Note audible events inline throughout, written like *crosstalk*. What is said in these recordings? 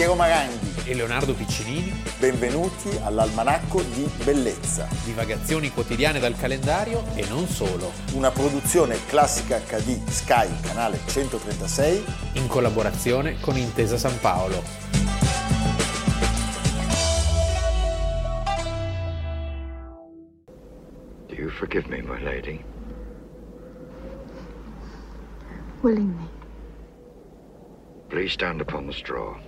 Piero Maranghi e Leonardo Piccinini. Benvenuti all'Almanacco di Bellezza. Divagazioni quotidiane dal calendario e non solo. Una produzione classica HD Sky, canale 136. In collaborazione con Intesa San Paolo. Do you forgive me, my lady? Willingly. Please stand upon the straw.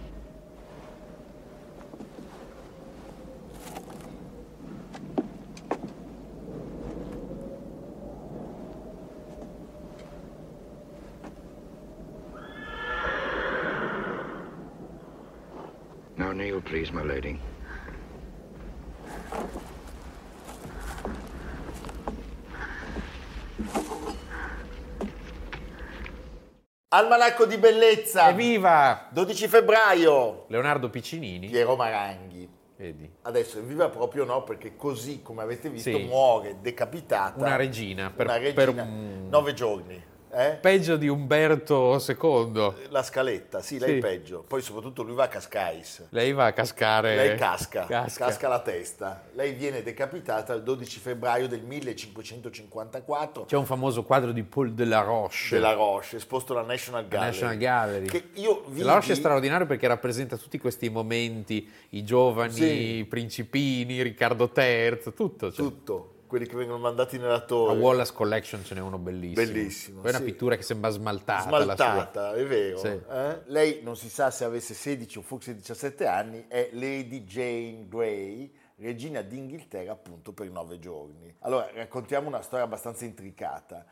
Now kneel, please, my lady. Almanacco di Bellezza. Evviva! 12 febbraio. Leonardo Piccinini. Piero Maranghi. Vedi. Adesso evviva proprio no, perché così come avete visto Sì. muore decapitata Una regina per, una per regina, un- nove giorni. Eh? peggio di Umberto II. La scaletta, sì, lei Sì. peggio. Poi soprattutto lui va a cascais. Lei va a cascare. Lei casca, Casca. casca la testa. Lei viene decapitata il 12 febbraio del 1554 C'è un famoso quadro di Paul de la Roche. della Roche, esposto alla National La Gallery. National Gallery. Che io De la Roche è vidi- straordinario perché rappresenta tutti questi momenti, i giovani, Sì. i principini, Riccardo III, tutto. cioè. tutto, quelli che vengono mandati nella A torre. Wallace Collection ce n'è uno bellissimo. Bellissimo, Poi è una sì. pittura che sembra smaltata. Smaltata, è vero. Sì. eh? Lei non si sa se avesse 16 o forse 17 anni, è Lady Jane Grey, regina d'Inghilterra appunto per nove giorni. Allora, raccontiamo una storia abbastanza intricata.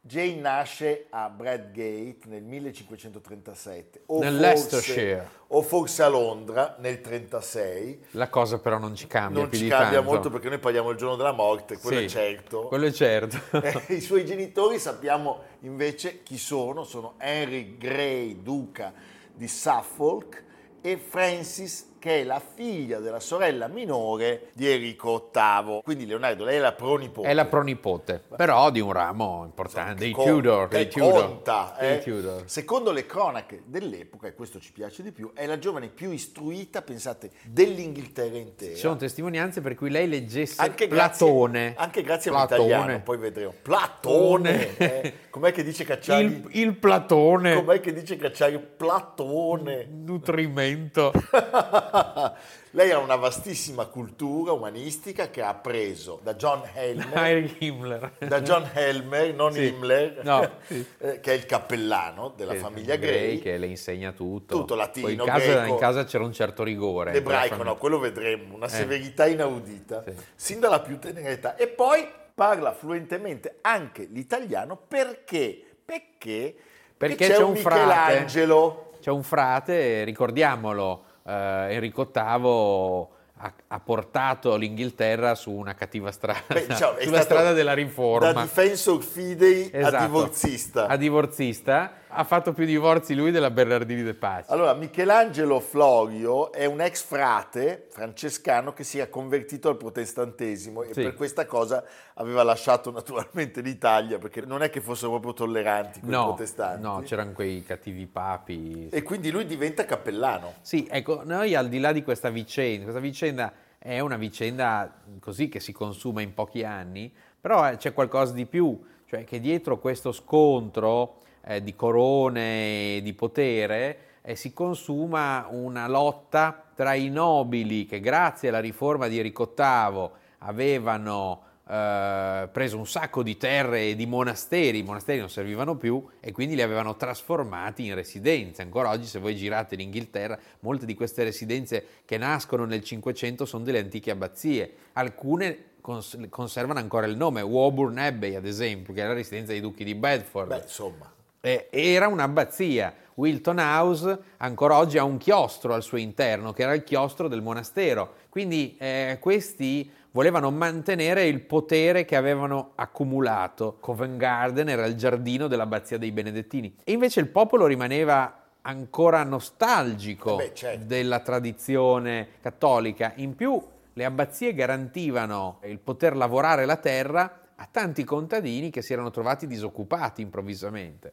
Jane nasce a Bradgate nel 1537, o forse- o forse a Londra nel 36. La cosa però non ci cambia Non ci cambia tanto. molto perché noi parliamo il giorno della morte, quello Sì, è certo. Quello è certo. *laughs* Eh, *laughs* I suoi genitori sappiamo invece chi sono, sono Henry Grey, duca di Suffolk, e Francis, che è la figlia della sorella minore di Enrico VIII. Quindi Leonardo, lei è la pronipote. È la pronipote, però di un ramo importante, dei Con- Tudor. Dei Tudor. conta, dei eh. Tudor. Secondo le cronache dell'epoca, e questo ci piace di più, è la giovane più istruita, pensate, dell'Inghilterra intera. Ci sono testimonianze per cui lei leggesse anche grazie, Platone. anche grazie a un Platone. italiano, poi vedremo. Platone! eh. Com'è che dice Cacciari? Il, il Platone, Com'è che dice Cacciari? Platone! nutrimento. *laughs* *laughs* Lei ha una vastissima cultura umanistica che ha appreso da John Helmer, *laughs* da John Helmer, non Sì. Himmler, No, *laughs* sì. eh, che è il cappellano della Che- famiglia Grey. che le insegna tutto. Tutto latino, in casa, greco. in casa c'era un certo rigore. L'ebraico Quella no, quello vedremo, una Eh. severità inaudita, Sì. sin dalla più tenera età. E poi parla fluentemente anche l'italiano perché? Perché, Perché c'è, c'è un un frate. Michelangelo. C'è un frate, ricordiamolo, eh, Enrico VIII ha, ha portato l'Inghilterra su una cattiva strada, Beh, diciamo, *laughs* sulla strada della riforma. Da difensor fidei a Esatto. divorzista. A divorzista. Ha fatto più divorzi lui della Bernardini de Pace. Allora, Michelangelo Florio è un ex frate francescano che si è convertito al protestantesimo e Sì. per questa cosa aveva lasciato naturalmente l'Italia perché non è che fossero proprio tolleranti quei no, protestanti. no, c'erano quei cattivi papi. E quindi lui diventa cappellano. Sì, ecco, noi al di là di questa vicenda, questa vicenda è una vicenda così che si consuma in pochi anni, però eh, c'è qualcosa di più, cioè che dietro questo scontro eh, di corone e di potere eh, si consuma una lotta tra i nobili che grazie alla riforma di Enrico VIII avevano eh, preso un sacco di terre e di monasteri, i monasteri non servivano più e quindi li avevano trasformati in residenze. Ancora oggi se voi girate in Inghilterra, molte di queste residenze che nascono nel Cinquecento sono delle antiche abbazie, alcune cons- conservano ancora il nome, Woburn Abbey ad esempio, che è la residenza dei duchi di Bedford. Beh, insomma. Eh, era un'abbazia. Wilton House ancora oggi ha un chiostro al suo interno, che era il chiostro del monastero. Quindi eh, questi volevano mantenere il potere che avevano accumulato. Covent Garden era il giardino dell'abbazia dei Benedettini. E invece il popolo rimaneva ancora nostalgico Eh beh, certo. della tradizione cattolica. In più, le abbazie garantivano il poter lavorare la terra a tanti contadini che si erano trovati disoccupati improvvisamente.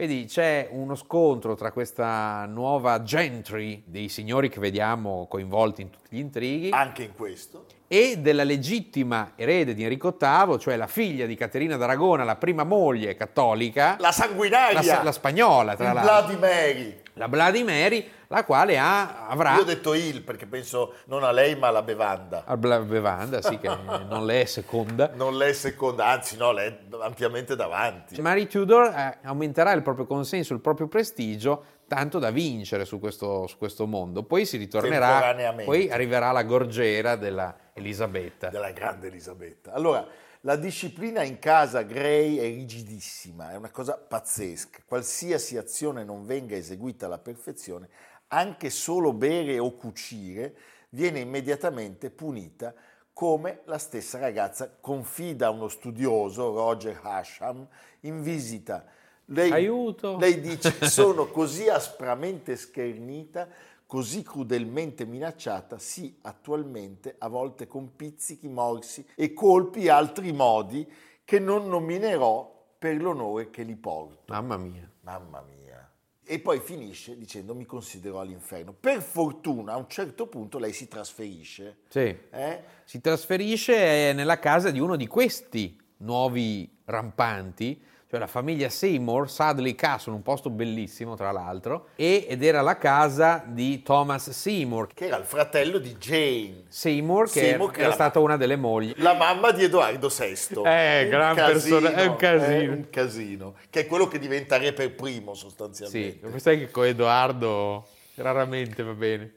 Vedi, c'è uno scontro tra questa nuova gentry dei signori che vediamo coinvolti in tutti gli intrighi Anche in questo. e della legittima erede di Enrico VIII, cioè la figlia di Caterina d'Aragona, la prima moglie cattolica, La sanguinaria. la, la spagnola tra l'altro, Mary. La Mary, la quale ha, avrà... Io ho detto il perché penso non a lei ma alla bevanda. al Bla- bevanda, sì, che *laughs* non le è seconda. Non lei seconda, anzi no, lei è ampiamente davanti. Mary Tudor eh, aumenterà il proprio consenso, il proprio prestigio, tanto da vincere su questo, su questo mondo. Poi si ritornerà, poi arriverà la gorgiera della Elisabetta. della grande Elisabetta. Allora, la disciplina in casa Gray è rigidissima, è una cosa pazzesca. Qualsiasi azione non venga eseguita alla perfezione, anche solo bere o cucire, viene immediatamente punita come la stessa ragazza confida a uno studioso, Roger Hasham, in visita. Lei, Aiuto! Lei dice, sono così aspramente schernita, così crudelmente minacciata, sì, attualmente, a volte con pizzichi, morsi e colpi e altri modi che non nominerò per l'onore che li porto. Mamma mia. Mamma mia. E poi finisce dicendo mi considero all'inferno. Per fortuna a un certo punto lei si trasferisce. Sì. eh? Si trasferisce nella casa di uno di questi nuovi rampanti, cioè la famiglia Seymour, Sadley Castle, un posto bellissimo tra l'altro, e- ed era la casa di Thomas Seymour. Che era il fratello di Jane, Seymour, che Seymour, era, che era era- stata una delle mogli. la mamma di Edoardo VI. Eh, Un gran casino, persona- è un casino. è un casino. Che è quello che diventa re per primo Sì, sostanzialmente. sai che con Edoardo raramente va bene.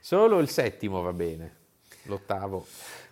Solo il settimo va bene, l'ottavo.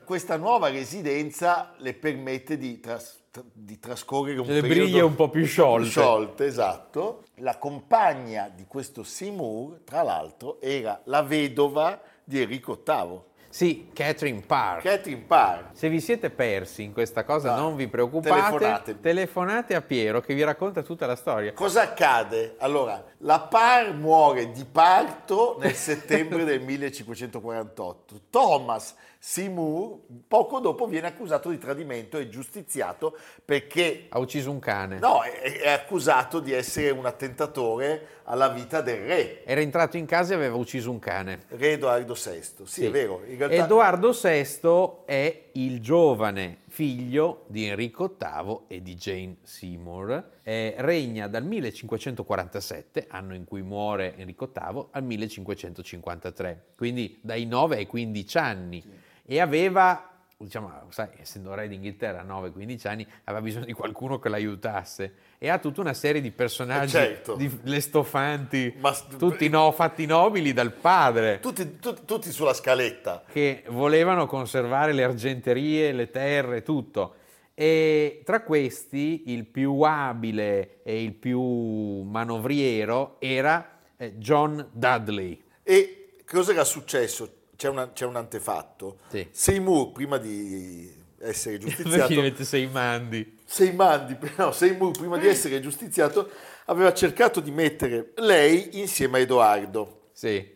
Questa nuova residenza le permette di, tras- di trascorrere un Le periodo briglie un po' più sciolte. sciolte, esatto. La compagna di questo Seymour, tra l'altro, era la vedova di Enrico VIII, Sì, Catherine Parr. Catherine Parr. Se vi siete persi in questa cosa, Dai, non vi preoccupate. telefonatemi. Telefonate a Piero che vi racconta tutta la storia. Cosa accade? Allora, la Parr muore di parto nel *laughs* settembre del 1548. Thomas Seymour poco dopo viene accusato di tradimento e giustiziato perché Ha ucciso un cane. no, è, è accusato di essere un attentatore alla vita del re, Era entrato in casa e aveva ucciso un cane. re Edoardo VI. Sì, è vero. Realtà, Edoardo VI è il giovane figlio di Enrico VIII e di Jane Seymour. Eh, regna dal 1547, anno in cui muore Enrico VIII, al 1553, quindi dai 9 ai 15 anni. E aveva, diciamo, sai, essendo re d'Inghilterra a 9-15 anni, aveva bisogno di qualcuno che l'aiutasse. E ha tutta una serie di personaggi, Eh, certo. di le stofanti, Ma- tutti no, fatti nobili dal padre tutti, tutti- tutti sulla scaletta. che volevano conservare le argenterie, le terre, tutto. E tra questi il più abile e il più manovriero era eh, John Dudley. E cosa era successo? C'è, una- c'è un antefatto. Sì. Seymour, prima di essere *laughs* Perché giustiziato, sei mandi? Seymour, *laughs* no, Seymour, prima di essere giustiziato, aveva cercato di mettere lei insieme a Edoardo Sì.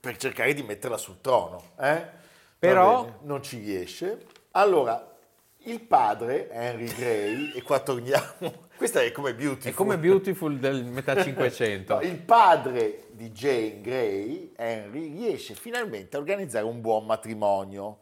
per cercare di metterla sul trono. eh? Però- non ci riesce. Allora, il padre, Henry Gray, e qua torniamo, questa è come Beautiful. È come Beautiful del metà 500. *laughs* No, il padre di Jane Grey, Henry, riesce finalmente a organizzare un buon matrimonio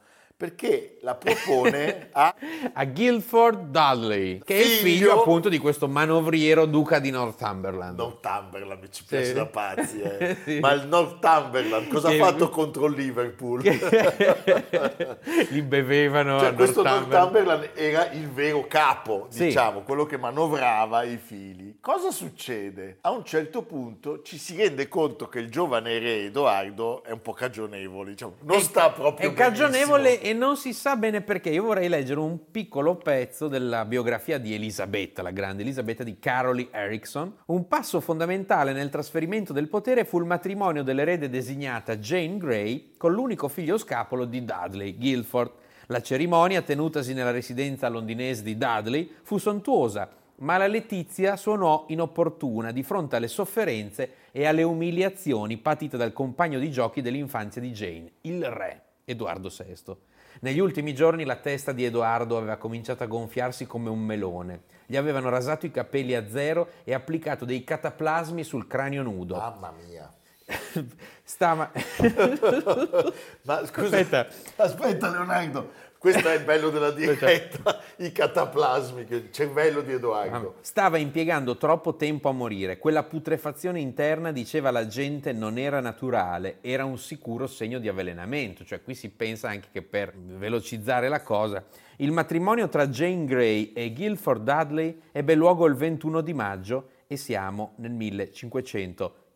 perché la propone a *laughs* A Guilford Dudley, che è il Figlio- figlio appunto di questo manovriero duca di Northumberland. Northumberland, mi ci piace Sì. da pazzi, eh. *laughs* Sì. ma il Northumberland cosa ha Che- fatto contro il Liverpool? *laughs* Li bevevano Cioè, questo Northumberland. Northumberland era il vero capo, Sì. diciamo, quello che manovrava i fili. Cosa succede? A un certo punto ci si rende conto che il giovane re Edoardo è un po' cagionevole, diciamo, non È- sta proprio È cagionevole benissimo. E non si sa bene perché. Io vorrei leggere un piccolo pezzo della biografia di Elisabetta, la grande Elisabetta di Caroli Erickson. Un passo fondamentale nel trasferimento del potere fu il matrimonio dell'erede designata Jane Grey con l'unico figlio scapolo di Dudley, Guilford. La cerimonia, tenutasi nella residenza londinese di Dudley, fu sontuosa, ma la letizia suonò inopportuna di fronte alle sofferenze e alle umiliazioni patite dal compagno di giochi dell'infanzia di Jane, il re Edoardo VI. Negli ultimi giorni la testa di Edoardo aveva cominciato a gonfiarsi come un melone. Gli avevano rasato i capelli a zero e applicato dei cataplasmi sul cranio nudo. Mamma mia. *laughs* Stava... *laughs* Ma scusa, Aspetta. aspetta Leonardo, questo è il bello della diretta, i cataplasmi, il cervello di Edoardo. Stava impiegando troppo tempo a morire. Quella putrefazione interna, diceva la gente, non era naturale, era un sicuro segno di avvelenamento. Cioè qui si pensa anche che per velocizzare la cosa. Il matrimonio tra Jane Grey e Guilford Dudley ebbe luogo il 21 di maggio e siamo nel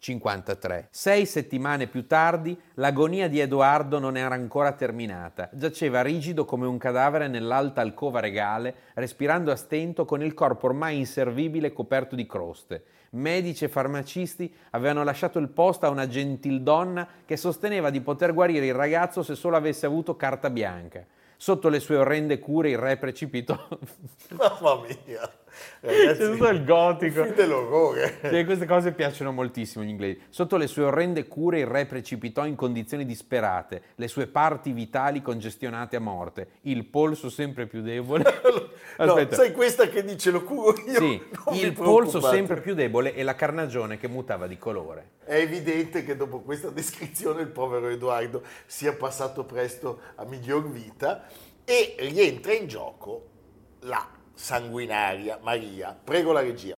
1553. Sei settimane più tardi l'agonia di Edoardo non era ancora terminata. Giaceva rigido come un cadavere nell'alta alcova regale, respirando a stento con il corpo ormai inservibile coperto di croste. Medici e farmacisti avevano lasciato il posto a una gentildonna che sosteneva di poter guarire il ragazzo se solo avesse avuto carta bianca. Sotto le sue orrende cure il re precipitò. *laughs* Mamma mia. Ragazzi, C'è tutto il gotico. dell'orrore. Sì, queste cose piacciono moltissimo agli inglesi. Sotto le sue orrende cure il re precipitò in condizioni disperate, le sue parti vitali congestionate a morte, il polso sempre più debole. *laughs* No, Aspetta. sai questa che dice lo curo io? Sì, il polso sempre più debole e la carnagione che mutava di colore. È evidente che dopo questa descrizione il povero Edoardo sia passato presto a miglior vita e rientra in gioco la sanguinaria Maria. Prego la regia.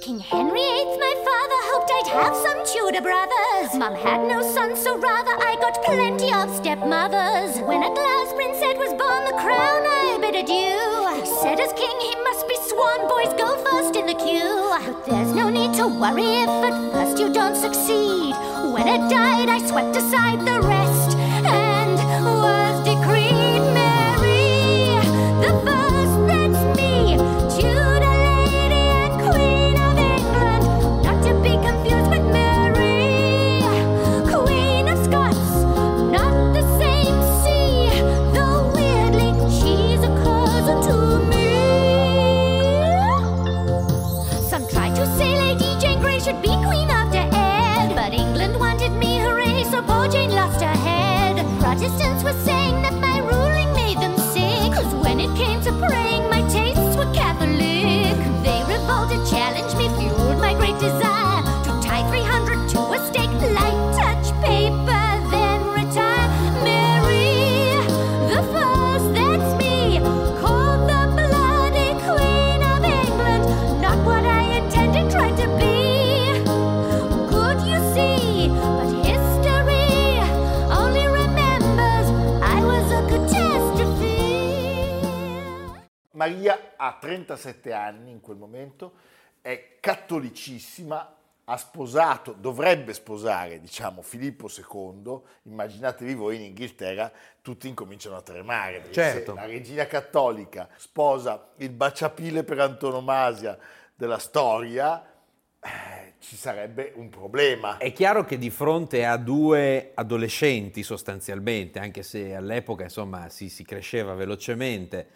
King Henry VIII, my father, hoped I'd have some Tudor brothers. Mum had no sons, so rather I got plenty of stepmothers. When at last Prince Ed was born, the crown I bid adieu. They said as king he must be sworn, boys go first in the queue. But there's no need to worry if at first you don't succeed. When it died, I swept aside the rest 37 anni in quel momento, è cattolicissima, ha sposato, dovrebbe sposare, diciamo, Filippo II. Immaginatevi voi in Inghilterra, tutti incominciano a tremare. Certo. La regina cattolica sposa il baciapile per antonomasia della storia, eh, ci sarebbe un problema. È chiaro che di fronte a due adolescenti sostanzialmente, anche se all'epoca insomma si, si cresceva velocemente,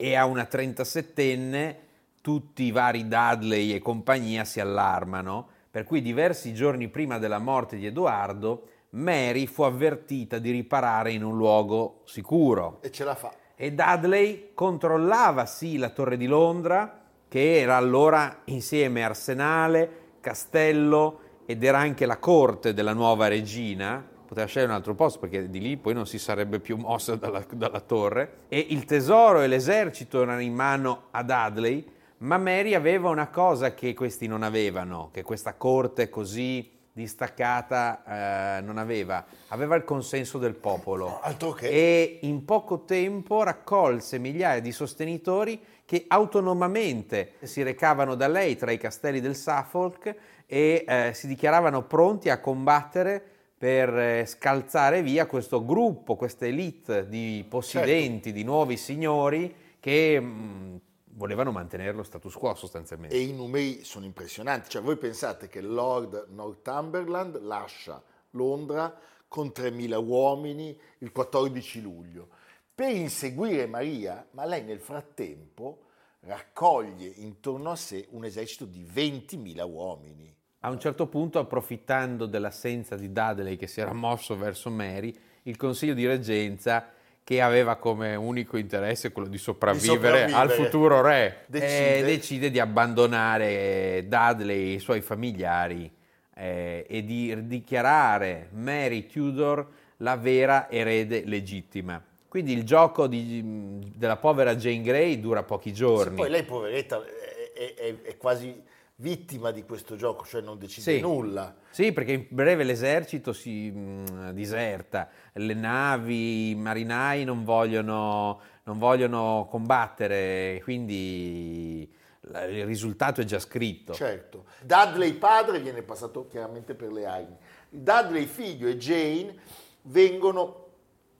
e a una 37enne, tutti i vari Dudley e compagnia si allarmano, per cui diversi giorni prima della morte di Edoardo, Mary fu avvertita di riparare in un luogo sicuro. E ce la fa. E Dudley controllava sì la Torre di Londra, che era allora insieme arsenale, castello ed era anche la corte della nuova regina. Poteva scegliere un altro posto perché di lì poi non si sarebbe più mossa dalla, dalla torre. E il tesoro e l'esercito erano in mano a Dudley, ma Mary aveva una cosa che questi non avevano, che questa corte così distaccata eh, non aveva. Aveva il consenso del popolo Altro che. e in poco tempo raccolse migliaia di sostenitori che autonomamente si recavano da lei tra i castelli del Suffolk e eh, si dichiaravano pronti a combattere per eh, scalzare via questo gruppo, questa elite di possidenti, di nuovi signori che mh, volevano mantenere lo status quo sostanzialmente. E i numeri sono impressionanti. Cioè, voi pensate che Lord Northumberland lascia Londra con 3.000 uomini il 14 luglio per inseguire Maria, ma lei nel frattempo raccoglie intorno a sé un esercito di 20.000 uomini. A un certo punto, approfittando dell'assenza di Dudley che si era mosso verso Mary, il consiglio di reggenza che aveva come unico interesse quello di sopravvivere, Di sopravvivere. al futuro re, Decide. eh, decide di abbandonare Dudley e i suoi familiari eh, e di dichiarare Mary Tudor la vera erede legittima. Quindi il gioco di- della povera Jane Grey dura pochi Sì, giorni. poi lei, poveretta, è, è- è- è quasi vittima di questo gioco, cioè non decide Sì. nulla. Sì, perché in breve l'esercito si mh, diserta, le navi, i marinai non vogliono, non vogliono combattere, quindi il risultato è già scritto. Certo. Dudley padre viene passato chiaramente per le armi. Dudley figlio e Jane vengono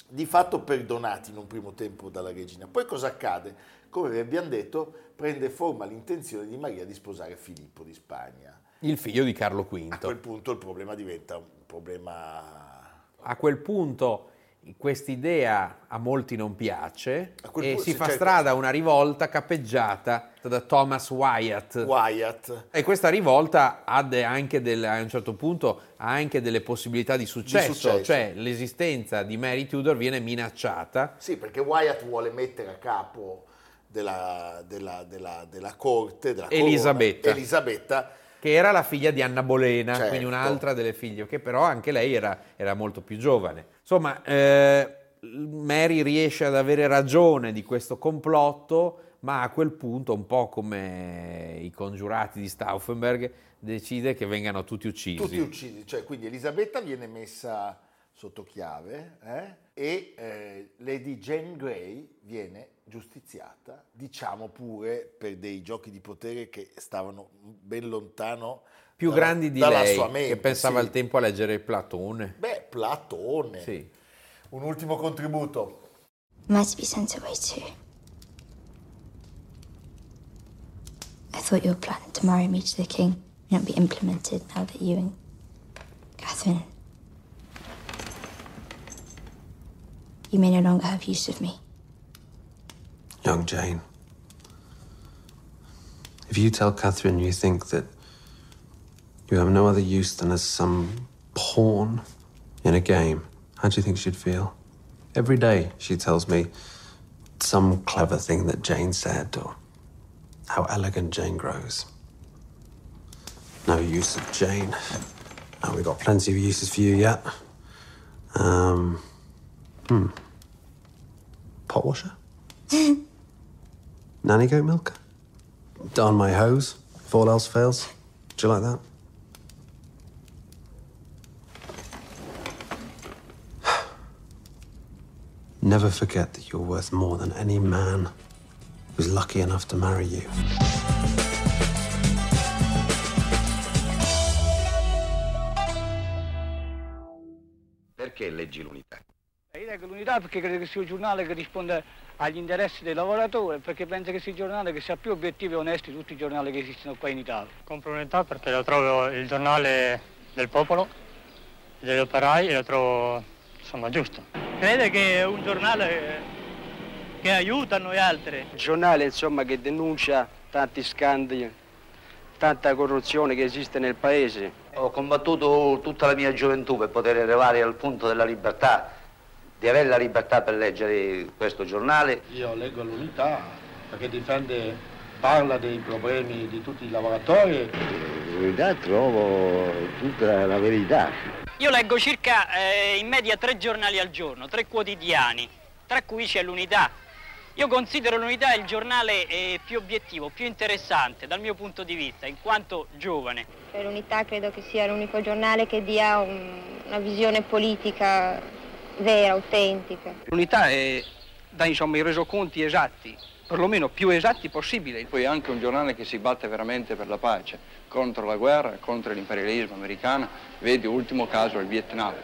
di fatto perdonati in un primo tempo dalla regina. Poi cosa accade? Come vi abbiamo detto, prende forma l'intenzione di Maria di sposare Filippo di Spagna. Il figlio di Carlo A quel V. punto il problema diventa un problema... A quel punto quest'idea a molti non piace A quel e si fa certo. strada una rivolta cappeggiata da Thomas Wyatt. Wyatt. E questa rivolta ha anche del- a un certo punto ha anche delle possibilità di successo, successo. cioè l'esistenza di Mary Tudor viene minacciata. Sì, perché Wyatt vuole mettere a capo della, della- della- della corte, della corona, Elisabetta. Elisabetta, che era la figlia di Anna Bolena, Certo. quindi un'altra delle figlie, che però anche lei era, era molto più giovane. Insomma, eh, Mary riesce ad avere ragione di questo complotto, ma a quel punto, un po' come i congiurati di Stauffenberg, decide che vengano tutti uccisi. tutti uccisi, cioè quindi Elisabetta viene messa sotto chiave eh, e eh, Lady Jane Grey viene giustiziata, diciamo pure per dei giochi di potere che stavano ben lontano più dalla- grandi di dalla lei, sua mente, che pensava sì. al tempo a leggere Platone. Beh, Platone. Sì. Un ultimo contributo. Might be sent away too. I thought you were planning to marry me to the king. May not be implemented now that you and Catherine. You may no longer have use of me. Young Jane, if you tell Catherine you think that you have no other use than as some pawn in a game, how do you think she'd feel? Every day she tells me some clever thing that Jane said or how elegant Jane grows. No use of Jane. And we've got plenty of uses for you yet. Um, hmm. Pot washer? *laughs* Nanny goat milk? Darn my hose, if all else fails. Do you like that? *sighs* Never forget that you're worth more than any man who's lucky enough to marry you. Perché leggi l'unità? Leggo l'unità perché credo che sia un giornale che risponde agli interessi dei lavoratori, perché penso che sia un giornale che sia più obiettivo e onesto di tutti i giornali che esistono qua in Italia. Compro unità perché lo trovo il giornale del popolo, degli operai e lo trovo insomma giusto. Credo che è un giornale che aiuta noi altri. giornale insomma, che denuncia tanti scandali, tanta corruzione che esiste nel paese. Ho combattuto tutta la mia gioventù per poter arrivare al punto della libertà, di avere la libertà per leggere questo giornale. Io leggo l'unità perché difende, parla dei problemi di tutti i lavoratori. L'unità trovo tutta la verità. Io leggo circa eh, in media tre giornali al giorno, tre quotidiani, tra cui c'è l'unità. Io considero l'unità il giornale eh, più obiettivo, più interessante dal mio punto di vista, in quanto giovane. Per l'unità credo che sia l'unico giornale che dia un- una visione politica vera, autentica. L'unità è, dà insomma i resoconti esatti, perlomeno più esatti possibili. Poi è anche un giornale che si batte veramente per la pace, contro la guerra, contro l'imperialismo americano. Vedi, ultimo caso, il Vietnam.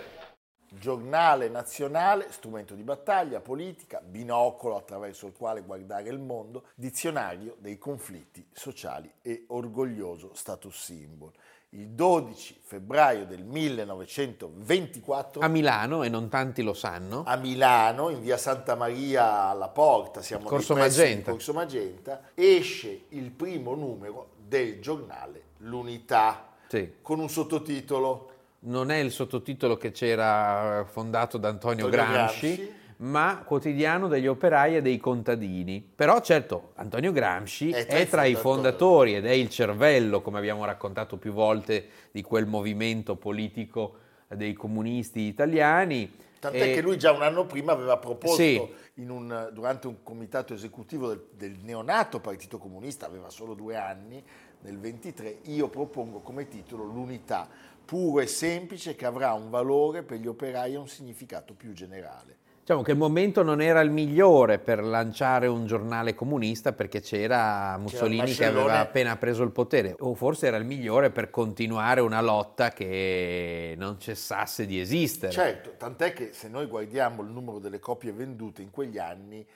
Giornale nazionale, strumento di battaglia, politica, binocolo attraverso il quale guardare il mondo, dizionario dei conflitti sociali e orgoglioso status symbol. Il 12 febbraio del 1924 A Milano, e non tanti lo sanno, a Milano, in via Santa Maria alla Porta, siamo Corso Magenta. Corso Magenta, esce il primo numero del giornale L'Unità. Sì. con un sottotitolo. Non è il sottotitolo che c'era fondato da Antonio, Antonio Gramsci, Gramsci. Ma quotidiano degli operai e dei contadini. Però certo, Antonio Gramsci È è tra tra, i fondatori ed è il cervello, come abbiamo raccontato più volte, di quel movimento politico dei comunisti italiani. Tant'è E- che lui già un anno prima aveva proposto Sì. un- durante un comitato esecutivo del, del neonato Partito Comunista, aveva solo due anni, nel 23, io propongo come titolo l'unità puro e semplice che avrà un valore per gli operai e un significato più generale. Diciamo che il momento non era il migliore per lanciare un giornale comunista perché c'era Mussolini che Mascellone. aveva appena preso il potere, o forse era il migliore per continuare una lotta che non cessasse di esistere. Certo, tant'è che se noi guardiamo il numero delle copie vendute in quegli anni,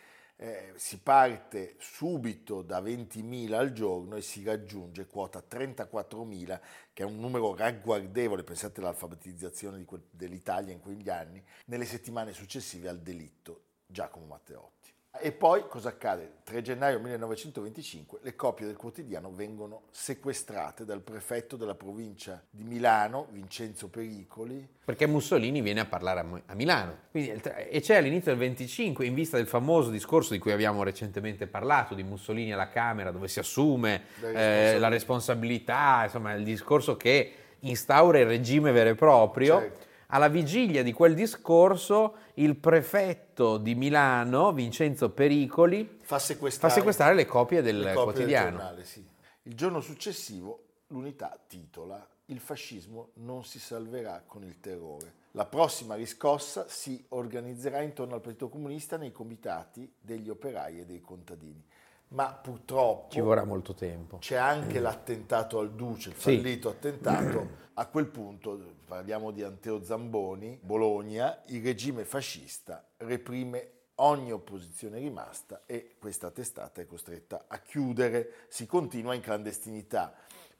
eh, si parte subito da 20.000 al giorno e si raggiunge quota 34.000, che è un numero ragguardevole, pensate all'alfabetizzazione di quel- dell'Italia in quegli anni, nelle settimane successive al delitto Giacomo Matteotti. E poi cosa accade? 3 gennaio 1925 le copie del quotidiano vengono sequestrate dal prefetto della provincia di Milano, Vincenzo Pericoli, Perché Mussolini viene a parlare a, Milano. Quindi e c'è all'inizio del 25, in vista del famoso discorso di cui abbiamo recentemente parlato, di Mussolini alla Camera, dove si assume La eh, responsabilità. la responsabilità, insomma il discorso che instaura il regime vero e proprio. Certo. Alla vigilia di quel discorso, il prefetto di Milano, Vincenzo Pericoli, fa sequestrare, fa sequestrare le copie del le copie del quotidiano. giornale, sì. Il giorno successivo l'unità titola Il fascismo non si salverà con il terrore. La prossima riscossa si organizzerà intorno al Partito Comunista nei comitati degli operai e dei contadini. Ma purtroppo Ci vorrà molto tempo. c'è anche l'attentato al Duce, il Sì. fallito attentato. *clears throat* A quel punto, parliamo di Anteo Zamboni, Bologna, il regime fascista reprime ogni opposizione rimasta e questa testata è costretta a chiudere. Si continua in clandestinità.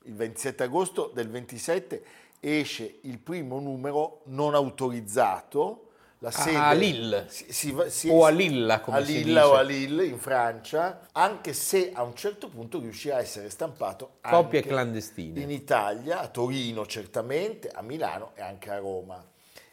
Il 27 agosto del 27 esce il primo numero non autorizzato. La sede, a Lille. si- si si- O a Lilla, come a si Lilla dice. o a Lille in Francia, anche se a un certo punto riuscirà a essere stampato Copie clandestine. in Italia, a Torino certamente, a Milano e anche a Roma.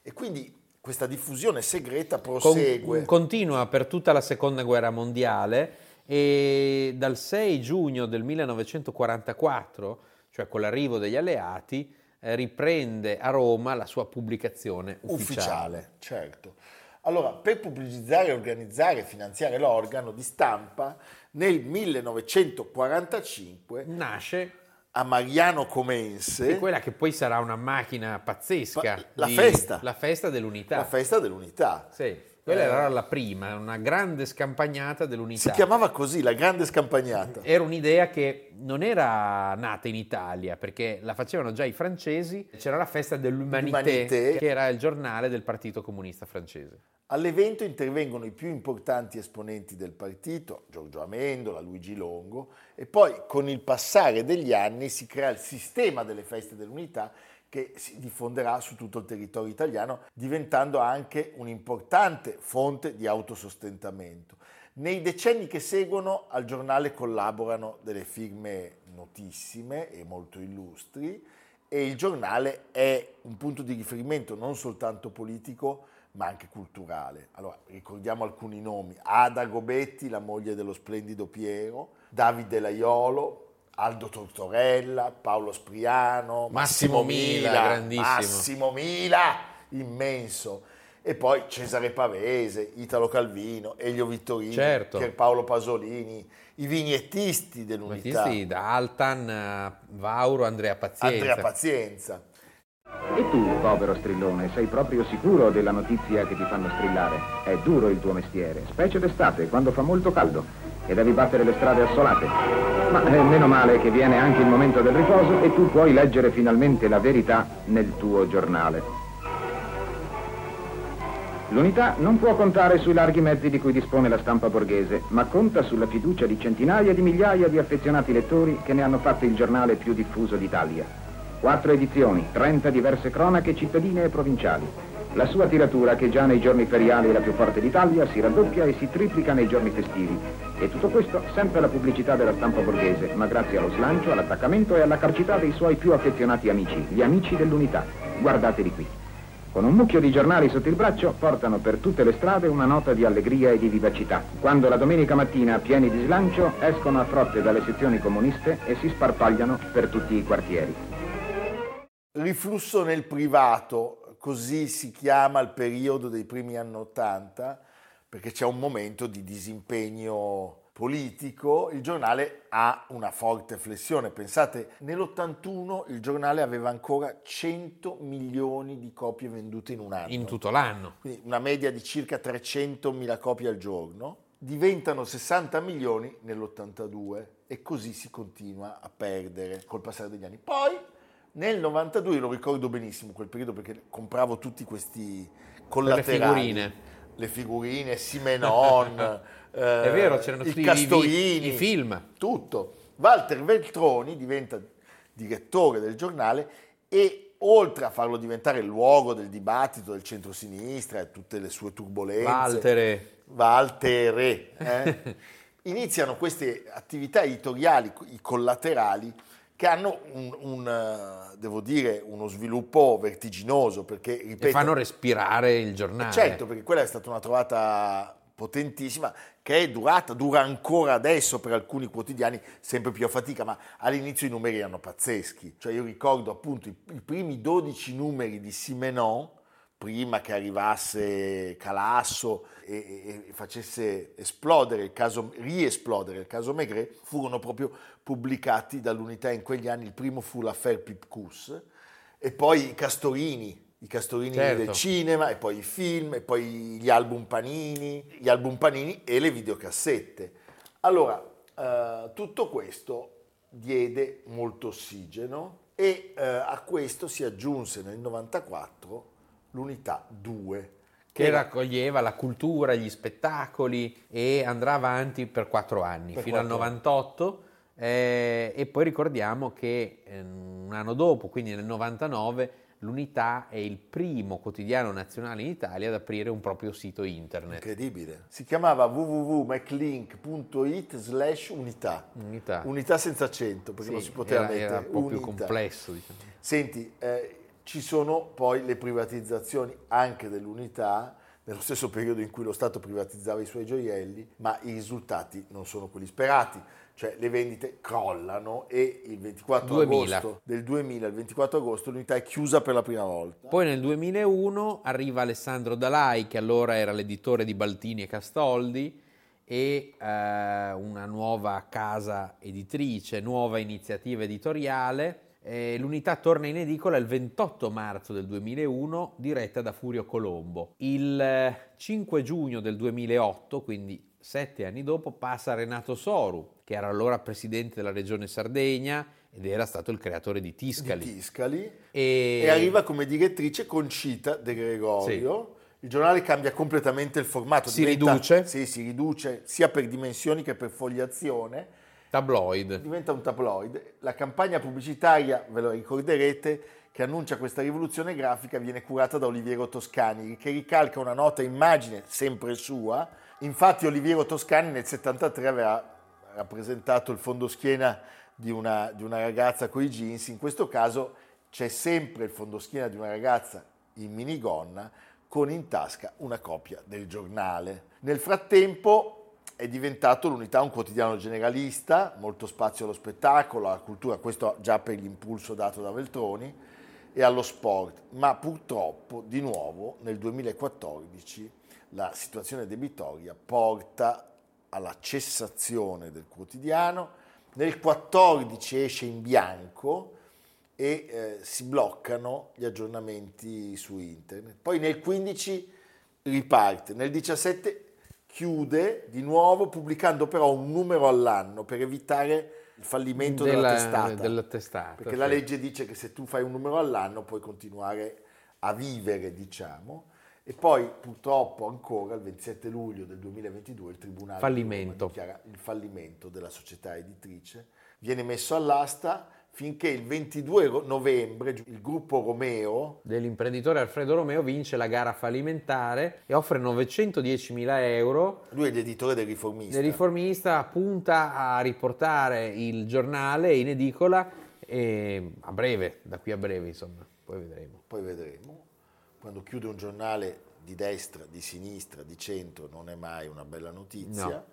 E quindi questa diffusione segreta Con- prosegue. continua per tutta la seconda guerra mondiale e dal 6 giugno del 1944, cioè con l'arrivo degli alleati, riprende a Roma la sua pubblicazione ufficiale. ufficiale, certo. Allora, per pubblicizzare, organizzare e finanziare l'organo di stampa, nel 1945 Nasce a Mariano Comense Sì, quella che poi sarà una macchina pazzesca. Pa- la di- festa. La festa dell'unità. la festa dell'unità. Sì, quella Eh. era la prima, una grande scampagnata dell'unità. Si chiamava così, la grande scampagnata. Era un'idea che non era nata in Italia, perché la facevano già i francesi. C'era la festa dell'Humanité, L'Humanité. che era il giornale del Partito Comunista francese. All'evento intervengono i più importanti esponenti del partito, Giorgio Amendola, Luigi Longo, e poi con il passare degli anni si crea il sistema delle feste dell'unità che si diffonderà su tutto il territorio italiano, diventando anche un'importante fonte di autosostentamento. Nei decenni che seguono al giornale collaborano delle firme notissime e molto illustri e il giornale è un punto di riferimento non soltanto politico, ma anche culturale. Allora, ricordiamo alcuni nomi. Ada Gobetti, la moglie dello splendido Piero, Davide Laiolo, Aldo Tortorella, Paolo Spriano, Massimo Mila, grandissimo. Massimo Mila, immenso. E poi Cesare Pavese, Italo Calvino, Elio Vittorini, Certo. Pierpaolo Pasolini, i vignettisti dell'unità. Battisti da Altan, eh, Vauro, Andrea Pazienza. Andrea Pazienza. E tu, povero strillone, sei proprio sicuro della notizia che ti fanno strillare? È duro il tuo mestiere, specie d'estate, quando fa molto caldo e devi battere le strade assolate. Ma è meno male che viene anche il momento del riposo e tu puoi leggere finalmente la verità nel tuo giornale. L'unità non può contare sui larghi mezzi di cui dispone la stampa borghese, ma conta sulla fiducia di centinaia di migliaia di affezionati lettori che ne hanno fatto il giornale più diffuso d'Italia. Quattro edizioni, 30 diverse cronache cittadine e provinciali. La sua tiratura, che già nei giorni feriali è la più forte d'Italia, si raddoppia e si triplica nei giorni festivi. E tutto questo sempre la pubblicità della stampa borghese, ma grazie allo slancio, all'attaccamento e alla carcità dei suoi più affezionati amici, gli amici dell'unità. Guardateli qui. Con un mucchio di giornali sotto il braccio portano per tutte le strade una nota di allegria e di vivacità. Quando la domenica mattina, pieni di slancio, escono a frotte dalle sezioni comuniste e si sparpagliano per tutti i quartieri. Riflusso nel privato, così si chiama il periodo dei primi anni Ottanta, perché c'è un momento di disimpegno politico, il giornale ha una forte flessione. Pensate, nell'81 il giornale aveva ancora 100 milioni di copie vendute in un anno. In tutto l'anno. Quindi una media di circa 300 mila copie al giorno. Diventano 60 milioni nell'82 e così si continua a perdere col passare degli anni. Poi nel 92, io lo ricordo benissimo quel periodo perché compravo tutti questi collaterali. Le figurine. Le figurine, Simenon, *laughs* eh, È vero, c'erano tutti i- Castorini, i film. tutto. Walter Veltroni diventa direttore del giornale e oltre a farlo diventare il luogo del dibattito del centrosinistra e tutte le sue turbolenze, Valtere. Valtere, *laughs* eh, iniziano queste attività editoriali, i collaterali, che hanno un, un, eh, devo dire, uno sviluppo vertiginoso, perché, ripeto, E fanno respirare il giornale. Certo, perché quella è stata una trovata potentissima che è durata, dura ancora adesso per alcuni quotidiani, sempre più a fatica, ma all'inizio i numeri erano pazzeschi. Cioè io ricordo appunto i, i primi 12 numeri di Simenon, prima che arrivasse Calasso e, e- facesse esplodere il caso, riesplodere il caso Maigret, furono proprio pubblicati dall'unità in quegli anni. Il primo fu l'affaire Pipcus e poi i Castorini, i Castorini Certo. del cinema, e poi i film, e poi gli album Panini, gli album Panini e le videocassette. Allora, eh, tutto questo diede molto ossigeno e eh, a questo si aggiunse nel 94 l'unità 2. che raccoglieva la cultura, gli spettacoli e andrà avanti per quattro anni, Per fino al quattro 98 eh, e poi ricordiamo che eh, un anno dopo, quindi nel 99, l'Unità è il primo quotidiano nazionale in Italia ad aprire un proprio sito internet. Incredibile. Si chiamava www.maclink.it slash unità. Unità. Unità senza accento, perché Sì, non si poteva era- mettere. era un po' più unità. complesso, diciamo. Senti, eh, ci sono poi le privatizzazioni anche dell'unità, nello stesso periodo in cui lo Stato privatizzava i suoi gioielli, ma i risultati non sono quelli sperati. Cioè le vendite crollano e il 24 2000. agosto del 2000, il 24 agosto, l'unità è chiusa per la prima volta. Poi nel 2001 arriva Alessandro Dalai, che allora era l'editore di Baltini e Castoldi, e eh, una nuova casa editrice, nuova iniziativa editoriale. Eh, l'unità torna in edicola il 28 marzo del 2001, diretta da Furio Colombo. Il eh, 5 giugno del 2008, quindi sette anni dopo, passa Renato Soru, che era allora presidente della regione Sardegna ed era stato il creatore di Tiscali. Di Tiscali. E... E arriva come direttrice Concita De Gregorio. Il giornale cambia completamente il formato. Si riduce. Sì, si riduce sia per dimensioni che per fogliazione. Tabloid. Diventa un tabloid. La campagna pubblicitaria, ve lo ricorderete, che annuncia questa rivoluzione grafica viene curata da Oliviero Toscani, che ricalca una nota immagine sempre sua. Infatti Oliviero Toscani nel 73 aveva rappresentato il fondoschiena di una, di una ragazza con i jeans, in questo caso c'è sempre il fondoschiena di una ragazza in minigonna con in tasca una copia del giornale. Nel frattempo è diventato l'unità un quotidiano generalista, molto spazio allo spettacolo, alla cultura, questo già per l'impulso dato da Veltroni, e allo sport, ma purtroppo di nuovo nel 2014 la situazione debitoria porta alla cessazione del quotidiano, nel 14 esce in bianco e eh, si bloccano gli aggiornamenti su internet. Poi nel 15 riparte, nel 17 chiude di nuovo pubblicando però un numero all'anno per evitare il fallimento della, Della- testata. della testata, Perché sì. la legge dice che se tu fai un numero all'anno puoi continuare a vivere, diciamo. E poi purtroppo ancora il 27 luglio del 2022 il Tribunale Fallimento. Dichiara il fallimento della società editrice. Viene messo all'asta finché il 22 ro- novembre il gruppo Romeo Dell'imprenditore Alfredo Romeo vince la gara fallimentare e offre 910.000 euro. Lui è l'editore del riformista. Il riformista punta a riportare il giornale in edicola e a breve, da qui a breve insomma, poi vedremo. Poi vedremo. Quando chiude un giornale di destra, di sinistra, di centro non è mai una bella notizia.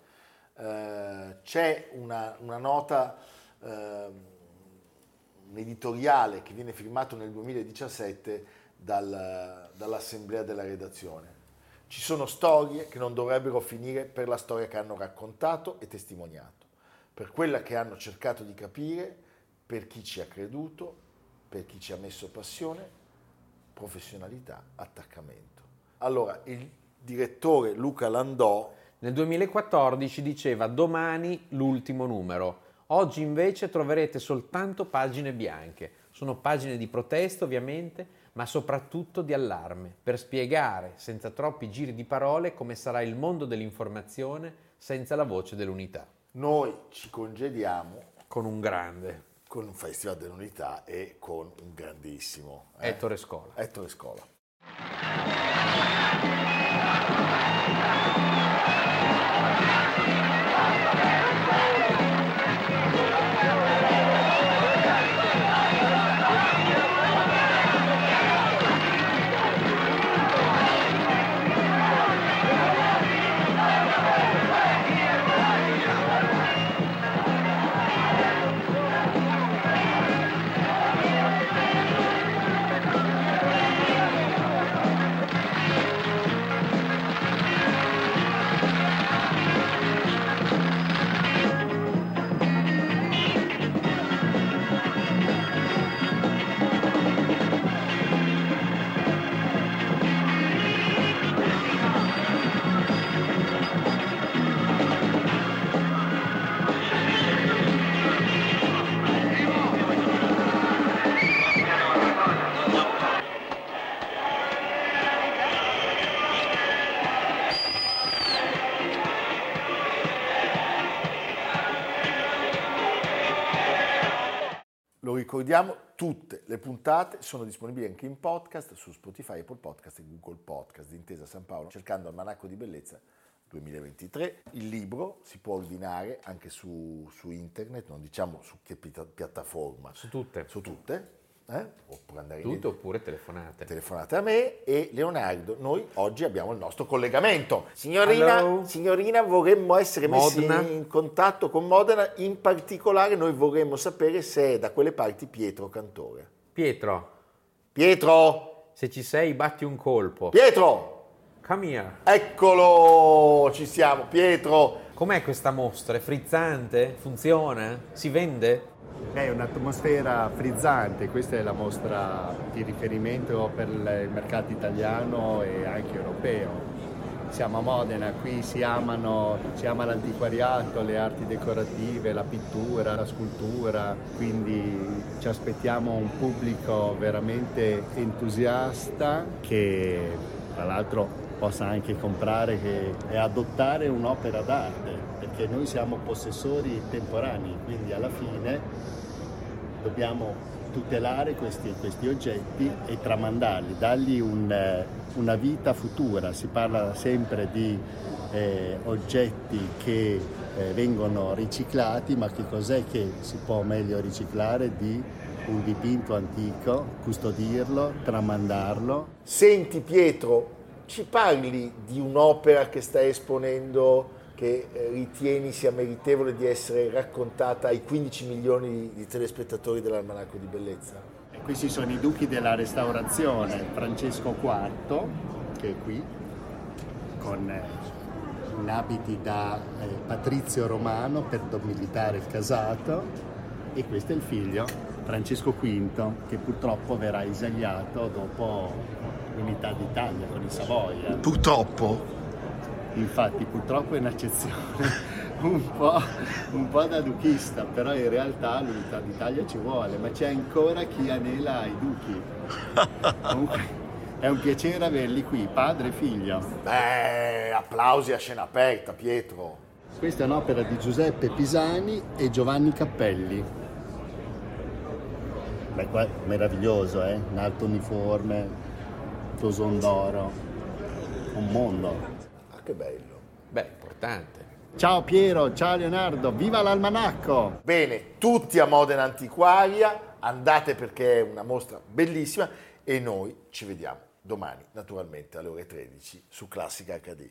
Eh, c'è una, una nota, ehm, un editoriale che viene firmato nel 2017 dal- dall'assemblea della redazione. Ci sono storie che non dovrebbero finire per la storia che hanno raccontato e testimoniato, per quella che hanno cercato di capire, per chi ci ha creduto, per chi ci ha messo passione, professionalità, attaccamento. Allora, il direttore Luca Landò Nel 2014 diceva domani l'ultimo numero, oggi invece troverete soltanto pagine bianche. Sono pagine di protesta ovviamente, ma soprattutto di allarme, per spiegare senza troppi giri di parole come sarà il mondo dell'informazione senza la voce dell'unità. Noi ci congediamo Con un grande. con un Festival dell'Unità e con un grandissimo eh, Ettore Scola. Ettore Scola. Ricordiamo, tutte le puntate sono disponibili anche in podcast su Spotify, Apple Podcast e Google Podcast di Intesa San Paolo, cercando Almanacco di Bellezza 2023. Il libro si può ordinare anche su, su internet, non diciamo su che piattaforma. Su tutte. Su tutte, eh? oppure andare in Tutte oppure telefonate. telefonate a me e Leonardo. Noi oggi abbiamo il nostro collegamento. Signorina, Hello. signorina vorremmo essere messi Modena. in contatto con Modena, in particolare noi vorremmo sapere se è da quelle parti Pietro Cantore. Pietro, Pietro! se ci sei batti un colpo. Pietro! Come here. Eccolo! Ci siamo, Pietro! Com'è questa mostra? È frizzante? Funziona? Si vende? È un'atmosfera frizzante, questa è la mostra di riferimento per il mercato italiano e anche europeo. Siamo a Modena, qui si, amano, si ama l'antiquariato, le arti decorative, la pittura, la scultura, quindi ci aspettiamo un pubblico veramente entusiasta che tra l'altro possa anche comprare e adottare un'opera d'arte, perché noi siamo possessori temporanei, quindi alla fine dobbiamo tutelare questi, questi oggetti e tramandarli, dargli un, eh, una vita futura. Si parla sempre di eh, oggetti che eh, vengono riciclati, ma che cos'è che si può meglio riciclare di un dipinto antico, custodirlo, tramandarlo? Senti Pietro, ci parli di un'opera che stai esponendo che eh, ritieni sia meritevole di essere raccontata ai 15 milioni di, telespettatori dell'Almanacco di Bellezza? E questi sono i duchi della restaurazione, Francesco IV, che è qui, con eh, in abiti da eh, patrizio romano per militare il casato, e questo è il figlio, Francesco V, che purtroppo verrà esagliato dopo l'unità d'Italia con i Savoia. Purtroppo? Infatti, purtroppo è un'accezione *laughs* un po', un po' da duchista, però in realtà l'unità d'Italia ci vuole, ma c'è ancora chi anela ai duchi. *laughs* Comunque è un piacere averli qui, padre e figlio. Beh, applausi a scena aperta, Pietro. Questa è un'opera di Giuseppe Pisani e Giovanni Cappelli. Beh, qua è meraviglioso, eh? Un alto uniforme, toson d'oro, un mondo. Che bello. Beh, importante. Ciao Piero, ciao Leonardo, viva l'almanacco! Bene, tutti a Modena Antiquaria, andate perché è una mostra bellissima e noi ci vediamo domani, naturalmente alle ore 13 su Classica HD.